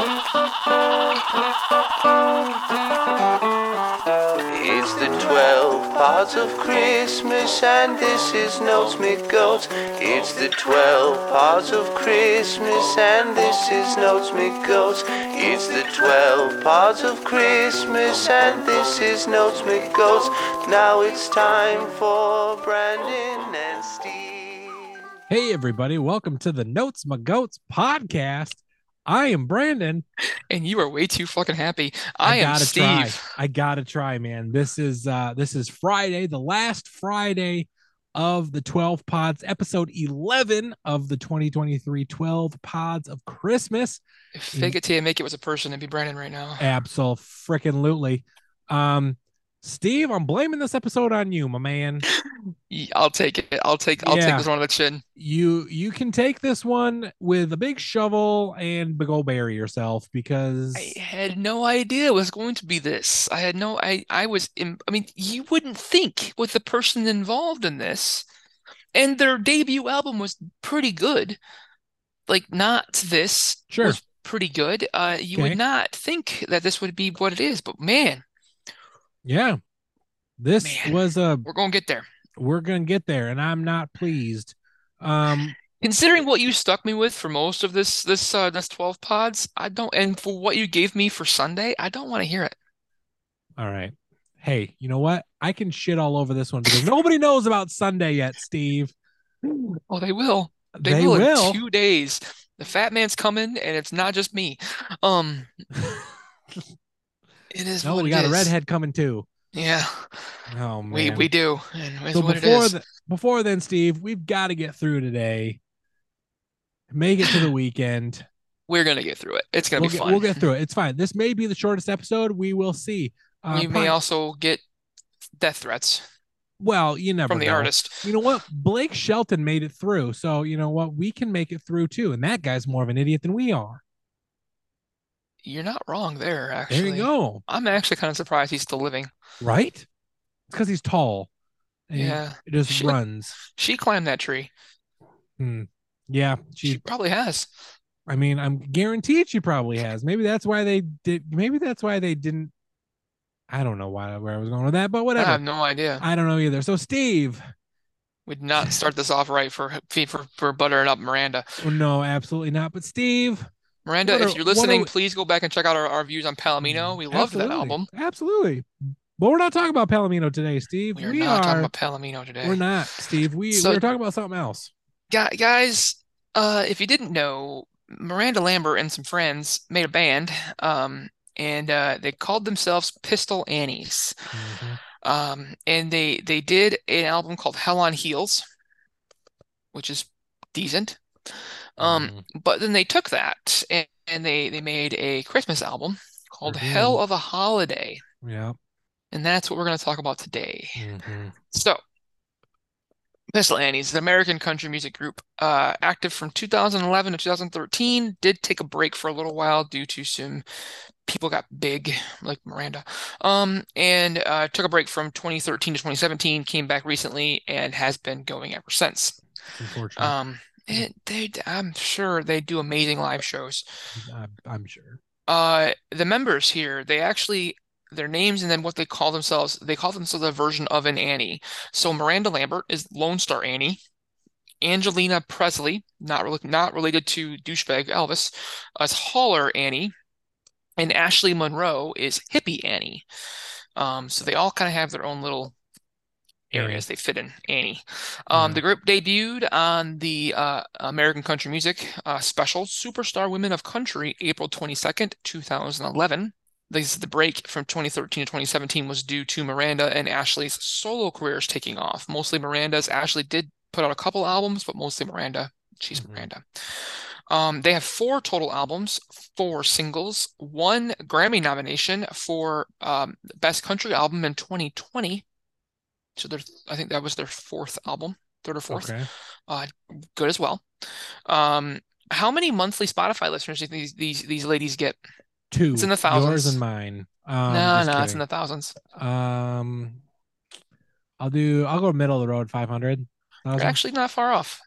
It's the 12 parts of Christmas, and this is Notes Me Goats. It's the 12 parts of Christmas, and this is Notes Me Goats. It's the 12 parts of Christmas, and this is Notes Me Goats. Now it's time for Brandon and Steve. Hey, everybody, welcome to the Notes McGotes podcast. I am Brandon. and you are way too fucking happy. I, am gotta Steve. try. I gotta try, man. This is uh this is Friday, the last Friday of the 12 pods, episode 11 of the 2023 12 pods of Christmas. If fake it till you make it was a person, it'd be Brandon right now. Absolutely. Um, Steve, I'm blaming this episode on you, my man. I'll take it. I'll take. I'll Yeah. take this one on the chin. You you can take this one with a big shovel and big old bury yourself because I had no idea it was going to be this. I had no. I. I was. In, I mean, you wouldn't think with the person involved in this, and their debut album was pretty good. Like not this Sure. was pretty good. Uh, you Okay. would not think that this would be what it is, but man, yeah. This Man. was a we're gonna get there. we're gonna get there and i'm not pleased um Considering what you stuck me with for most of this this uh this 12 pods, I don't and for what you gave me for Sunday, I don't want to hear it. all right hey you know what i can shit all over this one because nobody knows about sunday yet steve Oh, they will. They, they will, will in two days. The fat man's coming, and it's not just me. Um, it is no what we got a redhead coming too Yeah, oh man we we do, and so before is. the, before then steve we've got to get through today make it to the weekend We're gonna get through it. It's gonna we'll be get, fun. we'll get through it it's fine this may be the shortest episode we will see uh, We may probably- also get death threats well you never from the know. artist. you know what? Blake Shelton made it through. So, you know what? We can make it through too. And that guy's more of an idiot than we are. You're not wrong there, actually. There you go. I'm actually kind of surprised he's still living. Right? It's because he's tall. And Yeah, He just She- runs. she climbed that tree. Hmm. Yeah. She She, probably has. I mean, I'm guaranteed she probably has. Maybe that's why they did. Maybe that's why they didn't. I don't know why where I was going with that, but whatever. I have no idea. I don't know either. So, Steve, did not start this off right for for for buttering up Miranda. oh, no, absolutely not. But Steve, Miranda, What if you're are listening, please go back and check out our, our views on Palomino. We love that album. Absolutely. But we're not talking about Palomino today, Steve. We are we not are. talking about Palomino today. We're not, Steve. We So- we're talking about something else. Guys, uh, if you didn't know, Miranda Lambert and some friends made a band, um, and uh, they called themselves Pistol Annies. Um, and they they did an album called Hell on Heels, which is decent. Um, Mhm. but then they took that and, and they they made a Christmas album called Mhm. Hell of a Holiday, Yeah. and that's what we're going to talk about today. Mhm. So, Pistol Annies, an American country music group, uh, active from 2011 to 2013, did take a break for a little while due to some people got big, like Miranda, um, and uh, took a break from 2013 to 2017, came back recently, and has been going ever since. It's unfortunate. Um, it, they, I'm sure they do amazing live shows. I'm, I'm sure. Uh, the members here, they actually their names and then what they call themselves, they call themselves a version of an Annie. So Miranda Lambert is Lone Star Annie. Angelina Presley, not rel not related to douchebag Elvis, as Holler Annie, and Ashley Monroe is Hippie Annie. Um, so they all kind of have their own little areas they fit in Annie. Um, Yeah. the group debuted on the uh, American Country Music uh, special Superstar Women of Country April 22nd, 2011. This, the break from 2013 to 2017 was due to Miranda and Ashley's solo careers taking off. Mostly Miranda's. Ashley did put out a couple albums, but mostly Miranda. She's Mhm. Miranda. Um, they have four total albums, four singles, one Grammy nomination for um, Best Country Album in 2020. So they're, I think that was their fourth album, third or fourth. Okay. Uh, good as well. Um, how many monthly Spotify listeners do you think these these, these ladies get? Two. It's in the thousands. Yours and mine. Um, no, no, it's in the thousands. Um, I'll do. I'll go middle of the road. Five hundred. You're actually not far off.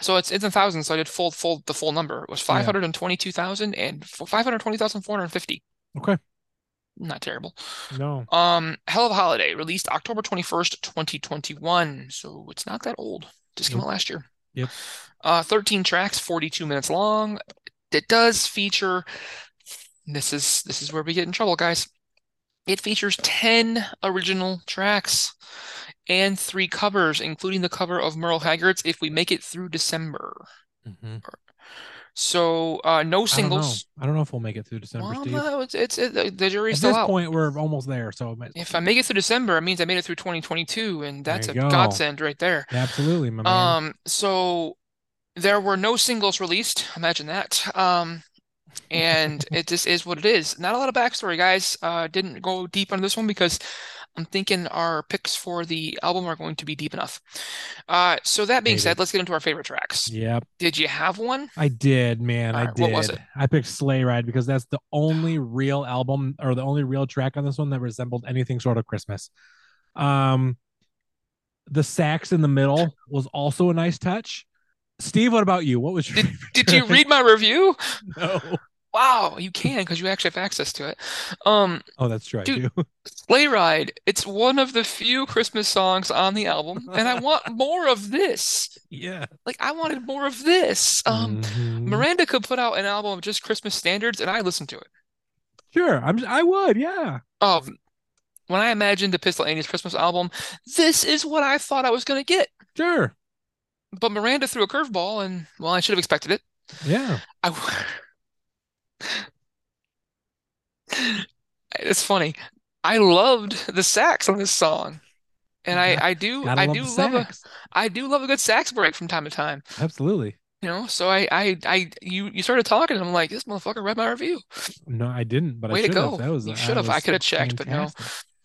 So it's it's in thousands. So I did full full the full number. It was five hundred and twenty-two thousand and five hundred twenty thousand four hundred fifty. Okay. Not terrible. No. Um, Hell of a Holiday released October twenty-first, twenty twenty-one. So it's not that old. Just came Nope. out last year. Yep. Uh, thirteen tracks, forty-two minutes long. It does feature. This is this is where we get in trouble, guys. It features 10 original tracks and three covers, including the cover of Merle Haggard's If We Make It Through December. Mhm. So uh, no I don't singles. I don't know if we'll make it through December, Well, no, it's, it's it, the- jury's At still this out. point, we're almost there. So might- If I make it through December, it means I made it through 2022, and that's a go. godsend right there. absolutely, my man. Um, so there were no singles released. Imagine that. Um, and it just is what it is. Not a lot of backstory, guys. Uh, didn't go deep on this one because I'm thinking our picks for the album are going to be deep enough. Uh, so that being Maybe. said, let's get into our favorite tracks. yep, Did you have one? I did, man. I Alright, did. what was it? I picked Sleigh Ride because that's the only real album or the only real track on this one that resembled anything short of Christmas. Um, the sax in the middle was also a nice touch. Steve, what about you? What was your Did you read my review? No. Wow, you can because you actually have access to it. Um, Oh, that's true. I Dude. do. Sleigh Ride, it's one of the few Christmas songs on the album, and I want more of this. yeah. Like, I wanted more of this. Um, Mhm. Miranda could put out an album of just Christmas standards, and I listen to it. Sure. I'm. I would. Yeah. Um, when I imagined the Pistol Annie's Christmas album, this is what I thought I was going to get. Sure. But Miranda threw a curveball, and well, I should have expected it. Yeah. I. It's funny. I loved the sax on this song, and I I do I do love a. I do love a good sax break from time to time. Absolutely. You know, so I I I you you started talking, and I'm like, this motherfucker read my review. No, I didn't, but Way I to should go. have. That was You should have. I could have checked, but no.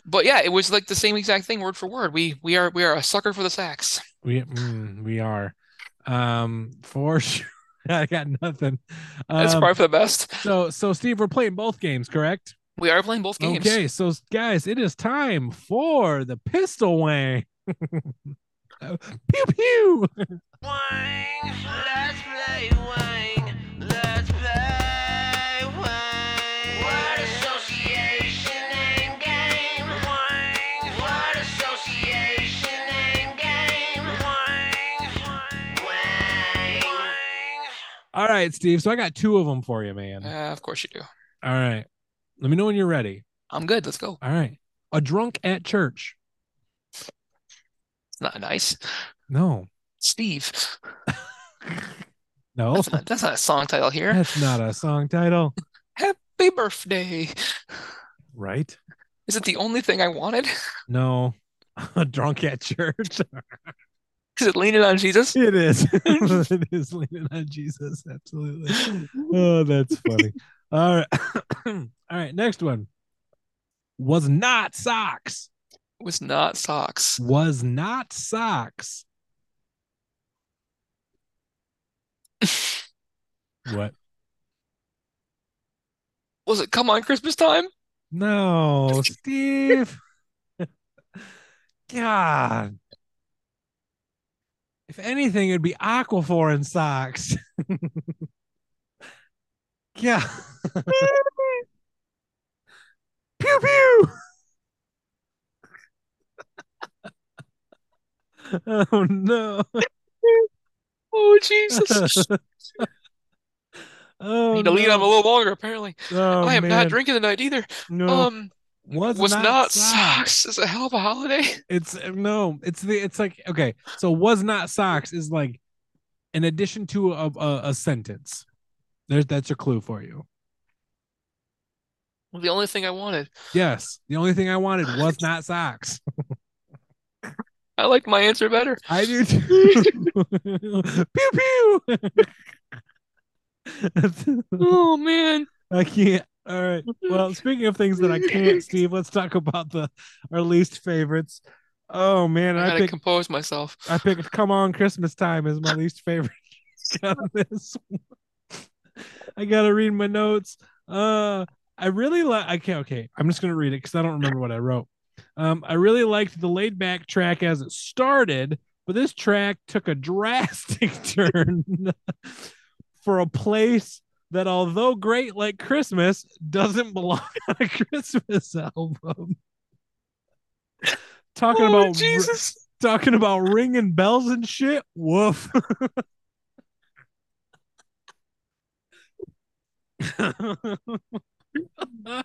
But yeah, it was like the same exact thing, word for word. We we are we are a sucker for the sax. We mm, we are, um, for sure. I got nothing. That's Um, probably for the best. so so Steve, we're playing both games, correct? We are playing both games. Okay, so guys, it is time for the pistol wang. Pew pew. Wang, let's play Wang, All right, Steve. So I got two of them for you, man. Uh, of course you do. All right. Let me know when you're ready. I'm good. Let's go. All right. A drunk at church. It's not nice. No. Steve. No. That's not that's not a song title here. That's not a song title. Happy birthday. Right? Is it the only thing I wanted? No. A drunk at church. Is it leaning on Jesus? It is. it is leaning on Jesus. Absolutely. Oh, that's funny. All right. All right. Next one. Was not socks. Was not socks. Was not socks. What? Was it come on Christmas time? No, Steve. God. If anything, it'd be Aquaphor in socks. yeah. pew pew. oh no. Oh Jesus. oh Need to no. on a little longer, apparently. Oh, I am man. not drinking tonight either. No. Um was, was not, not socks. socks. Is a hell of a holiday. It's no, it's the it's like okay, so was not socks is like in addition to a a, a sentence. There's that's a clue for you. The only thing I wanted. Yes, the only thing I wanted was not socks. I like my answer better. I do too. pew pew. Oh man. I can't. All right. Well, speaking of things that I can't, Steve, let's talk about the our least favorites. Oh man, I I gotta picked compose myself. I picked "Come On Christmas Time" as my least favorite. Got this. I gotta read my notes. Uh, I really like. I can't. Okay, I'm just gonna read it because I don't remember what I wrote. Um, I really liked the laid back track as it started, but this track took a drastic turn for a place that, although great like Christmas, doesn't belong on a Christmas album. Talking Oh, about Jesus. talking about ringing bells and shit. Woof.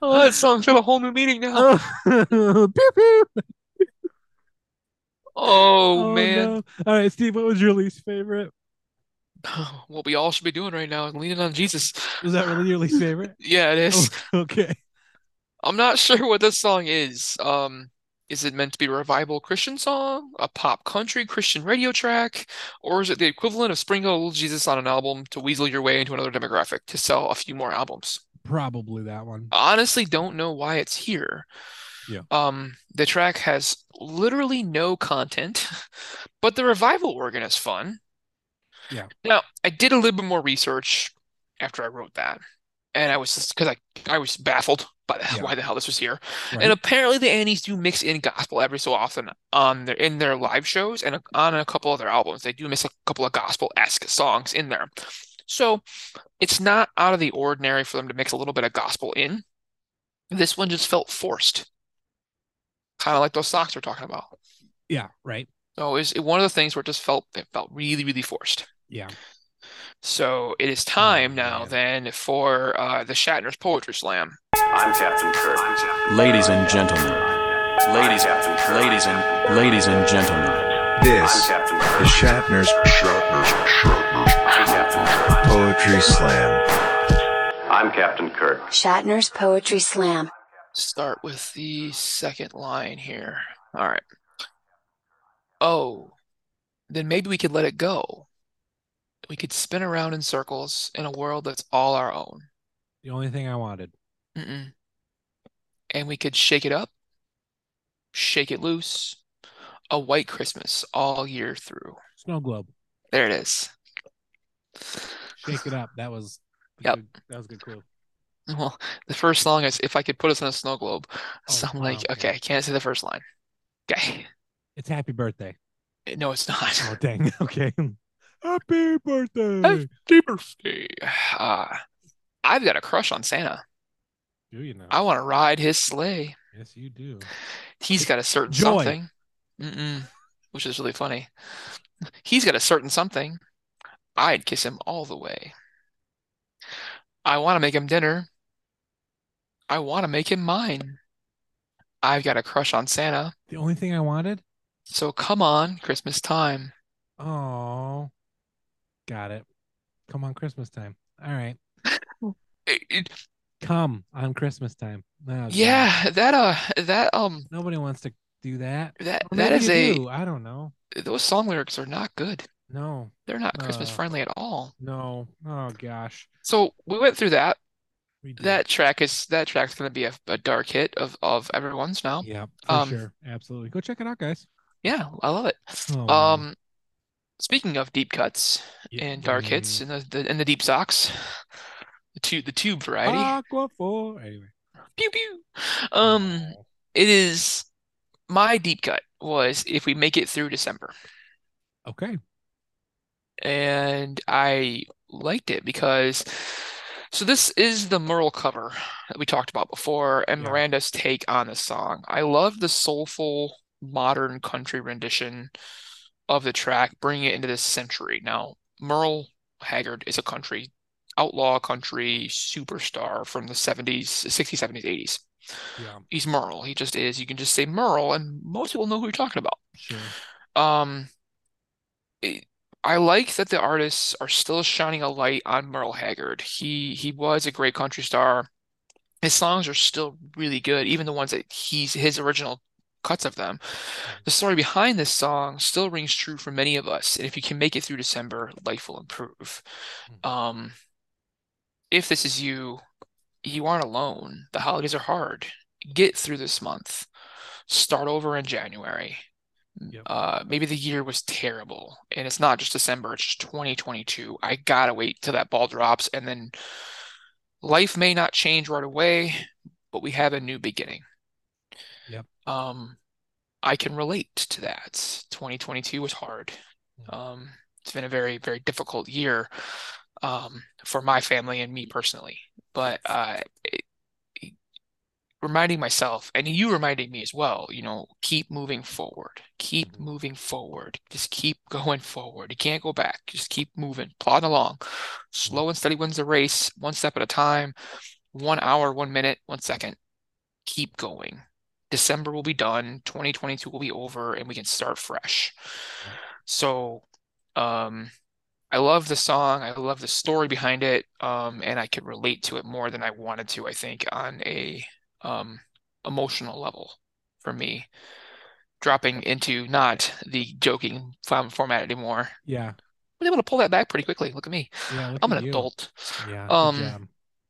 Oh, that song's got a whole new meaning now. Pew, pew. Oh, oh, man. no. All right, Steve, what was your least favorite? What we all should be doing right now is leaning on Jesus. Is that really your least favorite? Yeah, it is. Oh, okay. I'm not sure what this song is. Um, is it meant to be a revival Christian song, a pop country Christian radio track, or is it the equivalent of sprinkling a little Jesus on an album to weasel your way into another demographic to sell a few more albums? Probably that one. Honestly, don't know why it's here. Yeah. Um, the track has literally no content, but the revival organ is fun. Yeah. Now, I did a little bit more research after I wrote that, and I was just because I I was baffled by the, Yeah. why the hell this was here. Right? And apparently the Annies do mix in gospel every so often on their in their live shows and on a couple other albums. They do mix a couple of gospel-esque songs in there. So it's not out of the ordinary for them to mix a little bit of gospel in. This one just felt forced. Kind of like those socks we're talking about. yeah, right. So it's one of the things where it just felt it felt really, really forced. Yeah. So it is time now man. then for uh, the Shatner's Poetry Slam. I'm Captain Kirk. Ladies and gentlemen, ladies, ladies and ladies and gentlemen, This is Kirk. Shatner's I'm Captain Kirk. Poetry Slam. I'm Captain Kirk. Shatner's Poetry Slam. Start with the second line here. All right. Oh, then maybe we could let it go. We could spin around in circles in a world that's all our own. The only thing I wanted. Mm-mm. And we could shake it up, shake it loose, a white Christmas all year through. Snow globe. There it is. Shake it up. That was Yep. good- that was good clue. Well, the first song is If I Could Put Us in a Snow Globe. Oh, so Oh, I'm like, wow, okay. I can't say the first line. Okay. It's happy birthday. No, it's not. Oh dang. Okay. Happy birthday. Happy birthday. Uh, I've got a crush on Santa. Do you know? I want to ride his sleigh. Yes, you do. He's got a certain Joy. something. Mm-mm, which is really funny. He's got a certain something. I'd kiss him all the way. I want to make him dinner. I want to make him mine. I've got a crush on Santa. The only thing I wanted? So come on, Christmas time. Oh. Got it. Come on Christmas time. All right. It- it- Come on Christmas time. Oh, God. yeah, that uh that um Nobody wants to do that. that Or that maybe is you a do. I don't know. those song lyrics are not good. No. They're not Christmas Uh. friendly at all. No. Oh gosh. So we went through that. That track is that track's gonna be a, a dark hit of of everyone's now. Yeah, for Um, sure. Absolutely. Go check it out, guys. Yeah, I love it. Oh, man. Um, speaking of deep cuts and dark hits and the, the and the deep socks, the tube the tube variety. Aquaphor. Anyway. Pew pew. Um, Oh. it is my deep cut was if we make it through December. Okay. and I liked it because so this is the Merle cover that we talked about before and Yeah. Miranda's take on the song. I love the soulful modern country rendition of the track, bringing it into this century. Now, Merle Haggard is a country outlaw country superstar from the 70s, 60s, 70s, 80s. Yeah. He's Merle. He just is. You can just say Merle and most people know who you're talking about. Sure. Um, it- I like that the artists are still shining a light on Merle Haggard. He he was a great country star. His songs are still really good, even the ones that he's his original cuts of them. The story behind this song still rings true for many of us, and if you can make it through December, life will improve. Um, if this is you, you aren't alone. The holidays are hard. Get through this month. Start over in January. Yep. Uh, maybe the year was terrible, and it's not just December, it's just 2022. I gotta wait till that ball drops, and then life may not change right away, but we have a new beginning. Um, I can relate to that. 2022 was hard. Um, it's been a very, very difficult year um, for my family and me personally. But uh, it, it- reminding myself, and you reminding me as well, you know, keep moving forward. Keep Mhm. moving forward. Just keep going forward. You can't go back. Just keep moving, plodding along. Slow and steady wins the race, one step at a time, one hour, one minute, one second. Keep going. December will be done, 2022 will be over, and we can start fresh. So, um, I love the song. I love the story behind it. Um, and I could relate to it more than I wanted to, I think, on a um emotional level for me. Dropping into not the joking format anymore. Yeah. I was able to pull that back pretty quickly. Look at me. Yeah. I'm an you. adult. Yeah. Um.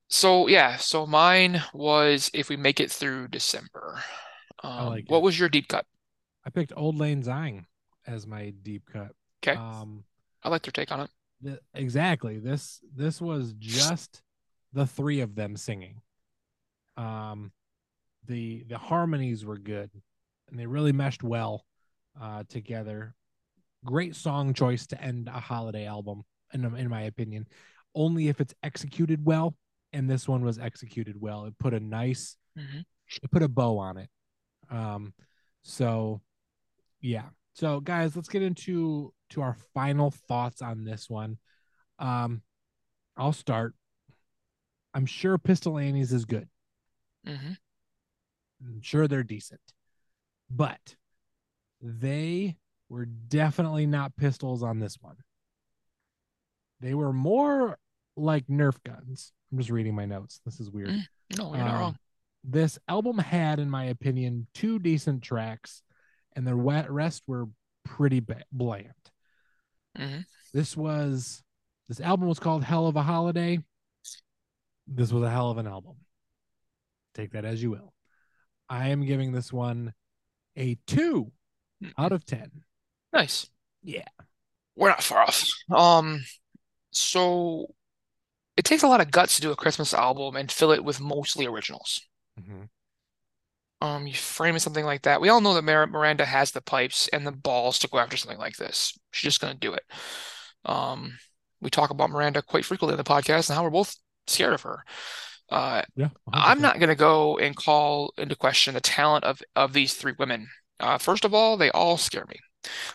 So yeah, so mine was if we make it through December. Um, like what it. was your deep cut? I picked Auld Lang Syne as my deep cut. Okay, Um, I like your take on it. th- exactly. This this was just the three of them singing. Um, the the harmonies were good, and they really meshed well uh, together. Great song choice to end a holiday album, in in my opinion. Only if it's executed well, and this one was executed well. It put a nice, Mhm. it put a bow on it. Um, so yeah. So guys, let's get into to our final thoughts on this one. Um, I'll start. I'm sure Pistol Annie's is good. Mm-hmm. I'm sure they're decent, but they were definitely not pistols on this one. They were more like Nerf guns. I'm just reading my notes. This is weird. Mm, No, you're not Um, wrong. This album had, in my opinion, two decent tracks, and the rest were pretty bland. hmm This was this album was called Hell of a Holiday. This was a hell of an album. Take that as you will. I am giving this one a two out of ten. Nice. Yeah. We're not far off. Um, so it takes a lot of guts to do a Christmas album and fill it with mostly originals. Um, you frame it something like that. We all know that Mar Miranda has the pipes and the balls to go after something like this. She's just gonna do it. Um, we talk about Miranda quite frequently in the podcast and how we're both scared of her. Uh, Yeah. I'm not going to go and call into question the talent of of these three women. Uh, first of all, they all scare me.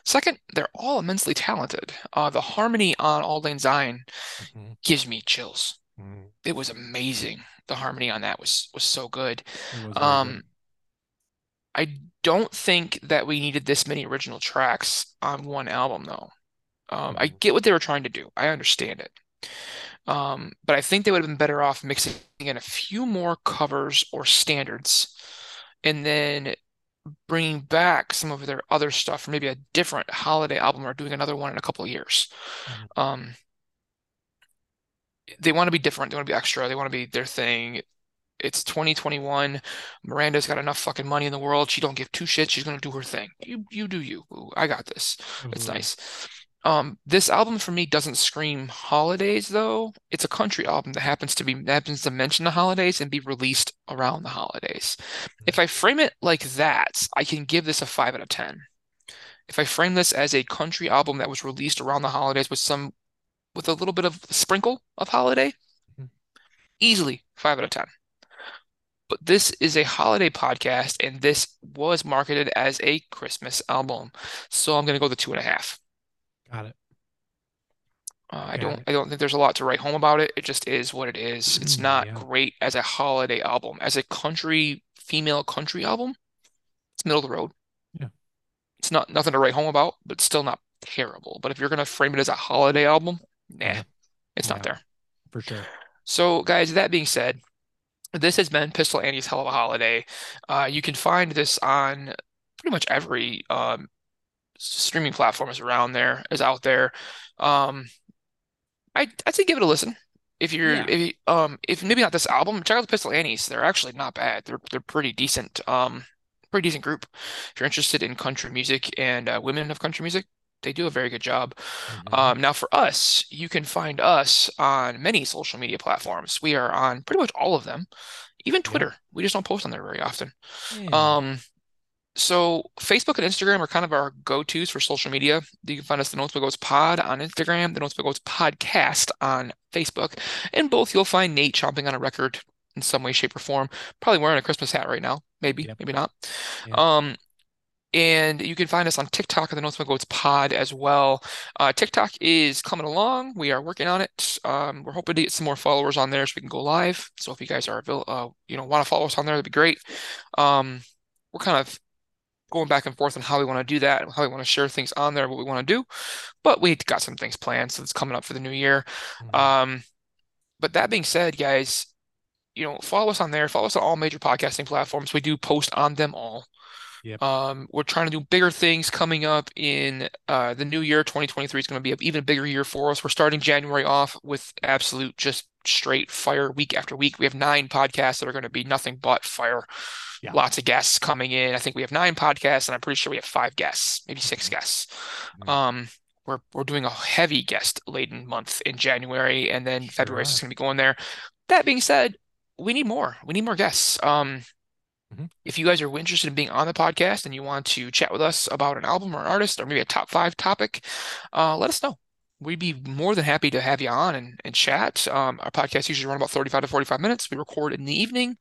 Second, they're all immensely talented. Uh, the harmony on Lang Syne Mhm. gives me chills. Mhm. It was amazing. The harmony on that was was so good. Was Um. I don't think that we needed this many original tracks on one album, though. Um, I Mhm. get what they were trying to do. I understand it. Um, but I think they would have been better off mixing in a few more covers or standards and then bringing back some of their other stuff for maybe a different holiday album or doing another one in a couple of years. Mhm. Um, they want to be different. They want to be extra. They want to be their thing. It's 2021. Miranda's got enough fucking money in the world. She don't give two shits. She's gonna do her thing. You you do you. Ooh, I got this. It's nice. Um, this album for me doesn't scream holidays though. It's a country album that happens to be happens to mention the holidays and be released around the holidays. If I frame it like that, I can give this a five out of ten. If I frame this as a country album that was released around the holidays with some with a little bit of sprinkle of holiday, Mhm. easily five out of ten. But this is a holiday podcast, and this was marketed as a Christmas album. So I'm gonna go the two and a half. Got it. Uh, I don't it. I don't think there's a lot to write home about it. It just is what it is. It's not Yeah. great as a holiday album. As a country female country album, it's middle of the road. Yeah. It's not nothing to write home about, but still not terrible. But if you're gonna frame it as a holiday album, nah, Yeah. it's not there. For sure. So, guys, that being said, this has been Pistol Annie's Hell of a Holiday. Uh, you can find this on pretty much every um, streaming platform is around there, is out there. Um, I I'd say give it a listen. If you're Yeah. if you, um if maybe not this album, check out the Pistol Annies. They're actually not bad. They're they're pretty decent. Um, pretty decent group. If you're interested in country music and uh, women of country music, they do a very good job. Mhm. Um, now for us, you can find us on many social media platforms. We are on pretty much all of them, even Twitter. We just don't post on there very often. Yeah. Um, So Facebook and Instagram are kind of our go-tos for social media. You can find us the Notes McGotes Pod on Instagram, the Notes McGotes Podcast on Facebook. And both you'll find Nate chomping on a record in some way, shape, or form. Probably wearing a Christmas hat right now. Maybe, Yep. maybe not. Yeah. Um, and you can find us on TikTok at the McGotes Pod as well. Uh, TikTok is coming along. We are working on it. Um, we're hoping to get some more followers on there so we can go live. So if you guys are uh, you know, want to follow us on there, that'd be great. Um, we're kind of going back and forth on how we want to do that, how we want to share things on there, what we want to do. But we got some things planned, so it's coming up for the new year. Mhm. Um, but that being said, guys, you know, follow us on there. Follow us on all major podcasting platforms. We do post on them all. Yep. Um, we're trying to do bigger things coming up in uh, the new year. 2023 is going to be an even bigger year for us. We're starting January off with absolute just straight fire week after week. We have nine podcasts that are going to be nothing but fire. Yeah. Lots of guests coming in. I think we have nine podcasts, and I'm pretty sure we have five guests, maybe six guests. Mhm. Um, we're we're doing a heavy guest laden month in January, and then Sure February is going to be going there. That being said, we need more. We need more guests. Um, Mhm. if you guys are interested in being on the podcast and you want to chat with us about an album or an artist or maybe a top five topic, uh, let us know. We'd be more than happy to have you on and, and chat. Um, our podcast usually run about 35 to 45 minutes. We record in the evening,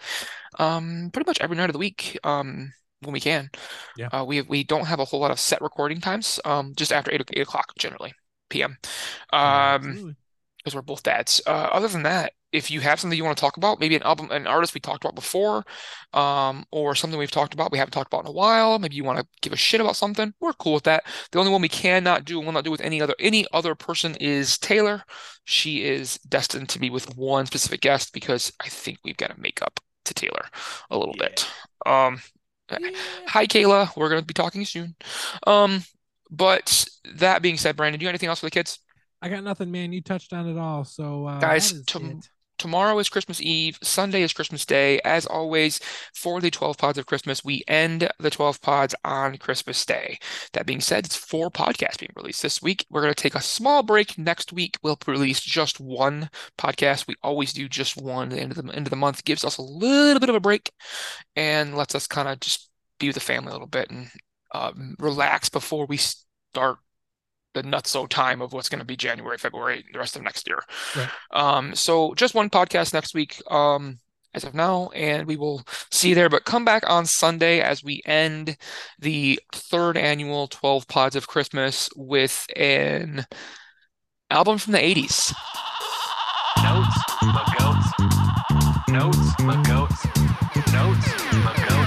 um, pretty much every night of the week, um, when we can. Yeah. Uh, we we don't have a whole lot of set recording times, um, just after 8, 8 o'clock generally, p.m. Yeah, Um. Because we're both dads. Uh, other than that, if you have something you want to talk about, maybe an album, an artist we talked about before, um, or something we've talked about we haven't talked about in a while, maybe you want to give a shit about something, we're cool with that. The only one we cannot do and will not do with any other any other person is Taylor. She is destined to be with one specific guest because I think we've got to make up to Taylor a little bit. Um, Yeah. hi Kayla, we're gonna be talking soon. Um, but that being said, Brandon, do you have anything else for the kids? I got nothing, man. You touched on it all. So, uh, Guys, is tom- Tomorrow is Christmas Eve. Sunday is Christmas Day. As always, for the 12 pods of Christmas, we end the 12 pods on Christmas Day. That being said, it's four podcasts being released this week. We're going to take a small break. Next week, we'll release just one podcast. We always do just one at the end of the end of the month. Gives us a little bit of a break and lets us kind of just be with the family a little bit and um, relax before we start the nutso time of what's going to be January, February, the rest of next year. Right. Um, so just one podcast next week, um, as of now, and we will see you there. But come back on Sunday as we end the third annual 12 Pods of Christmas with an album from the 80s. Notes, my goats. Notes, my goats. Notes, my goats.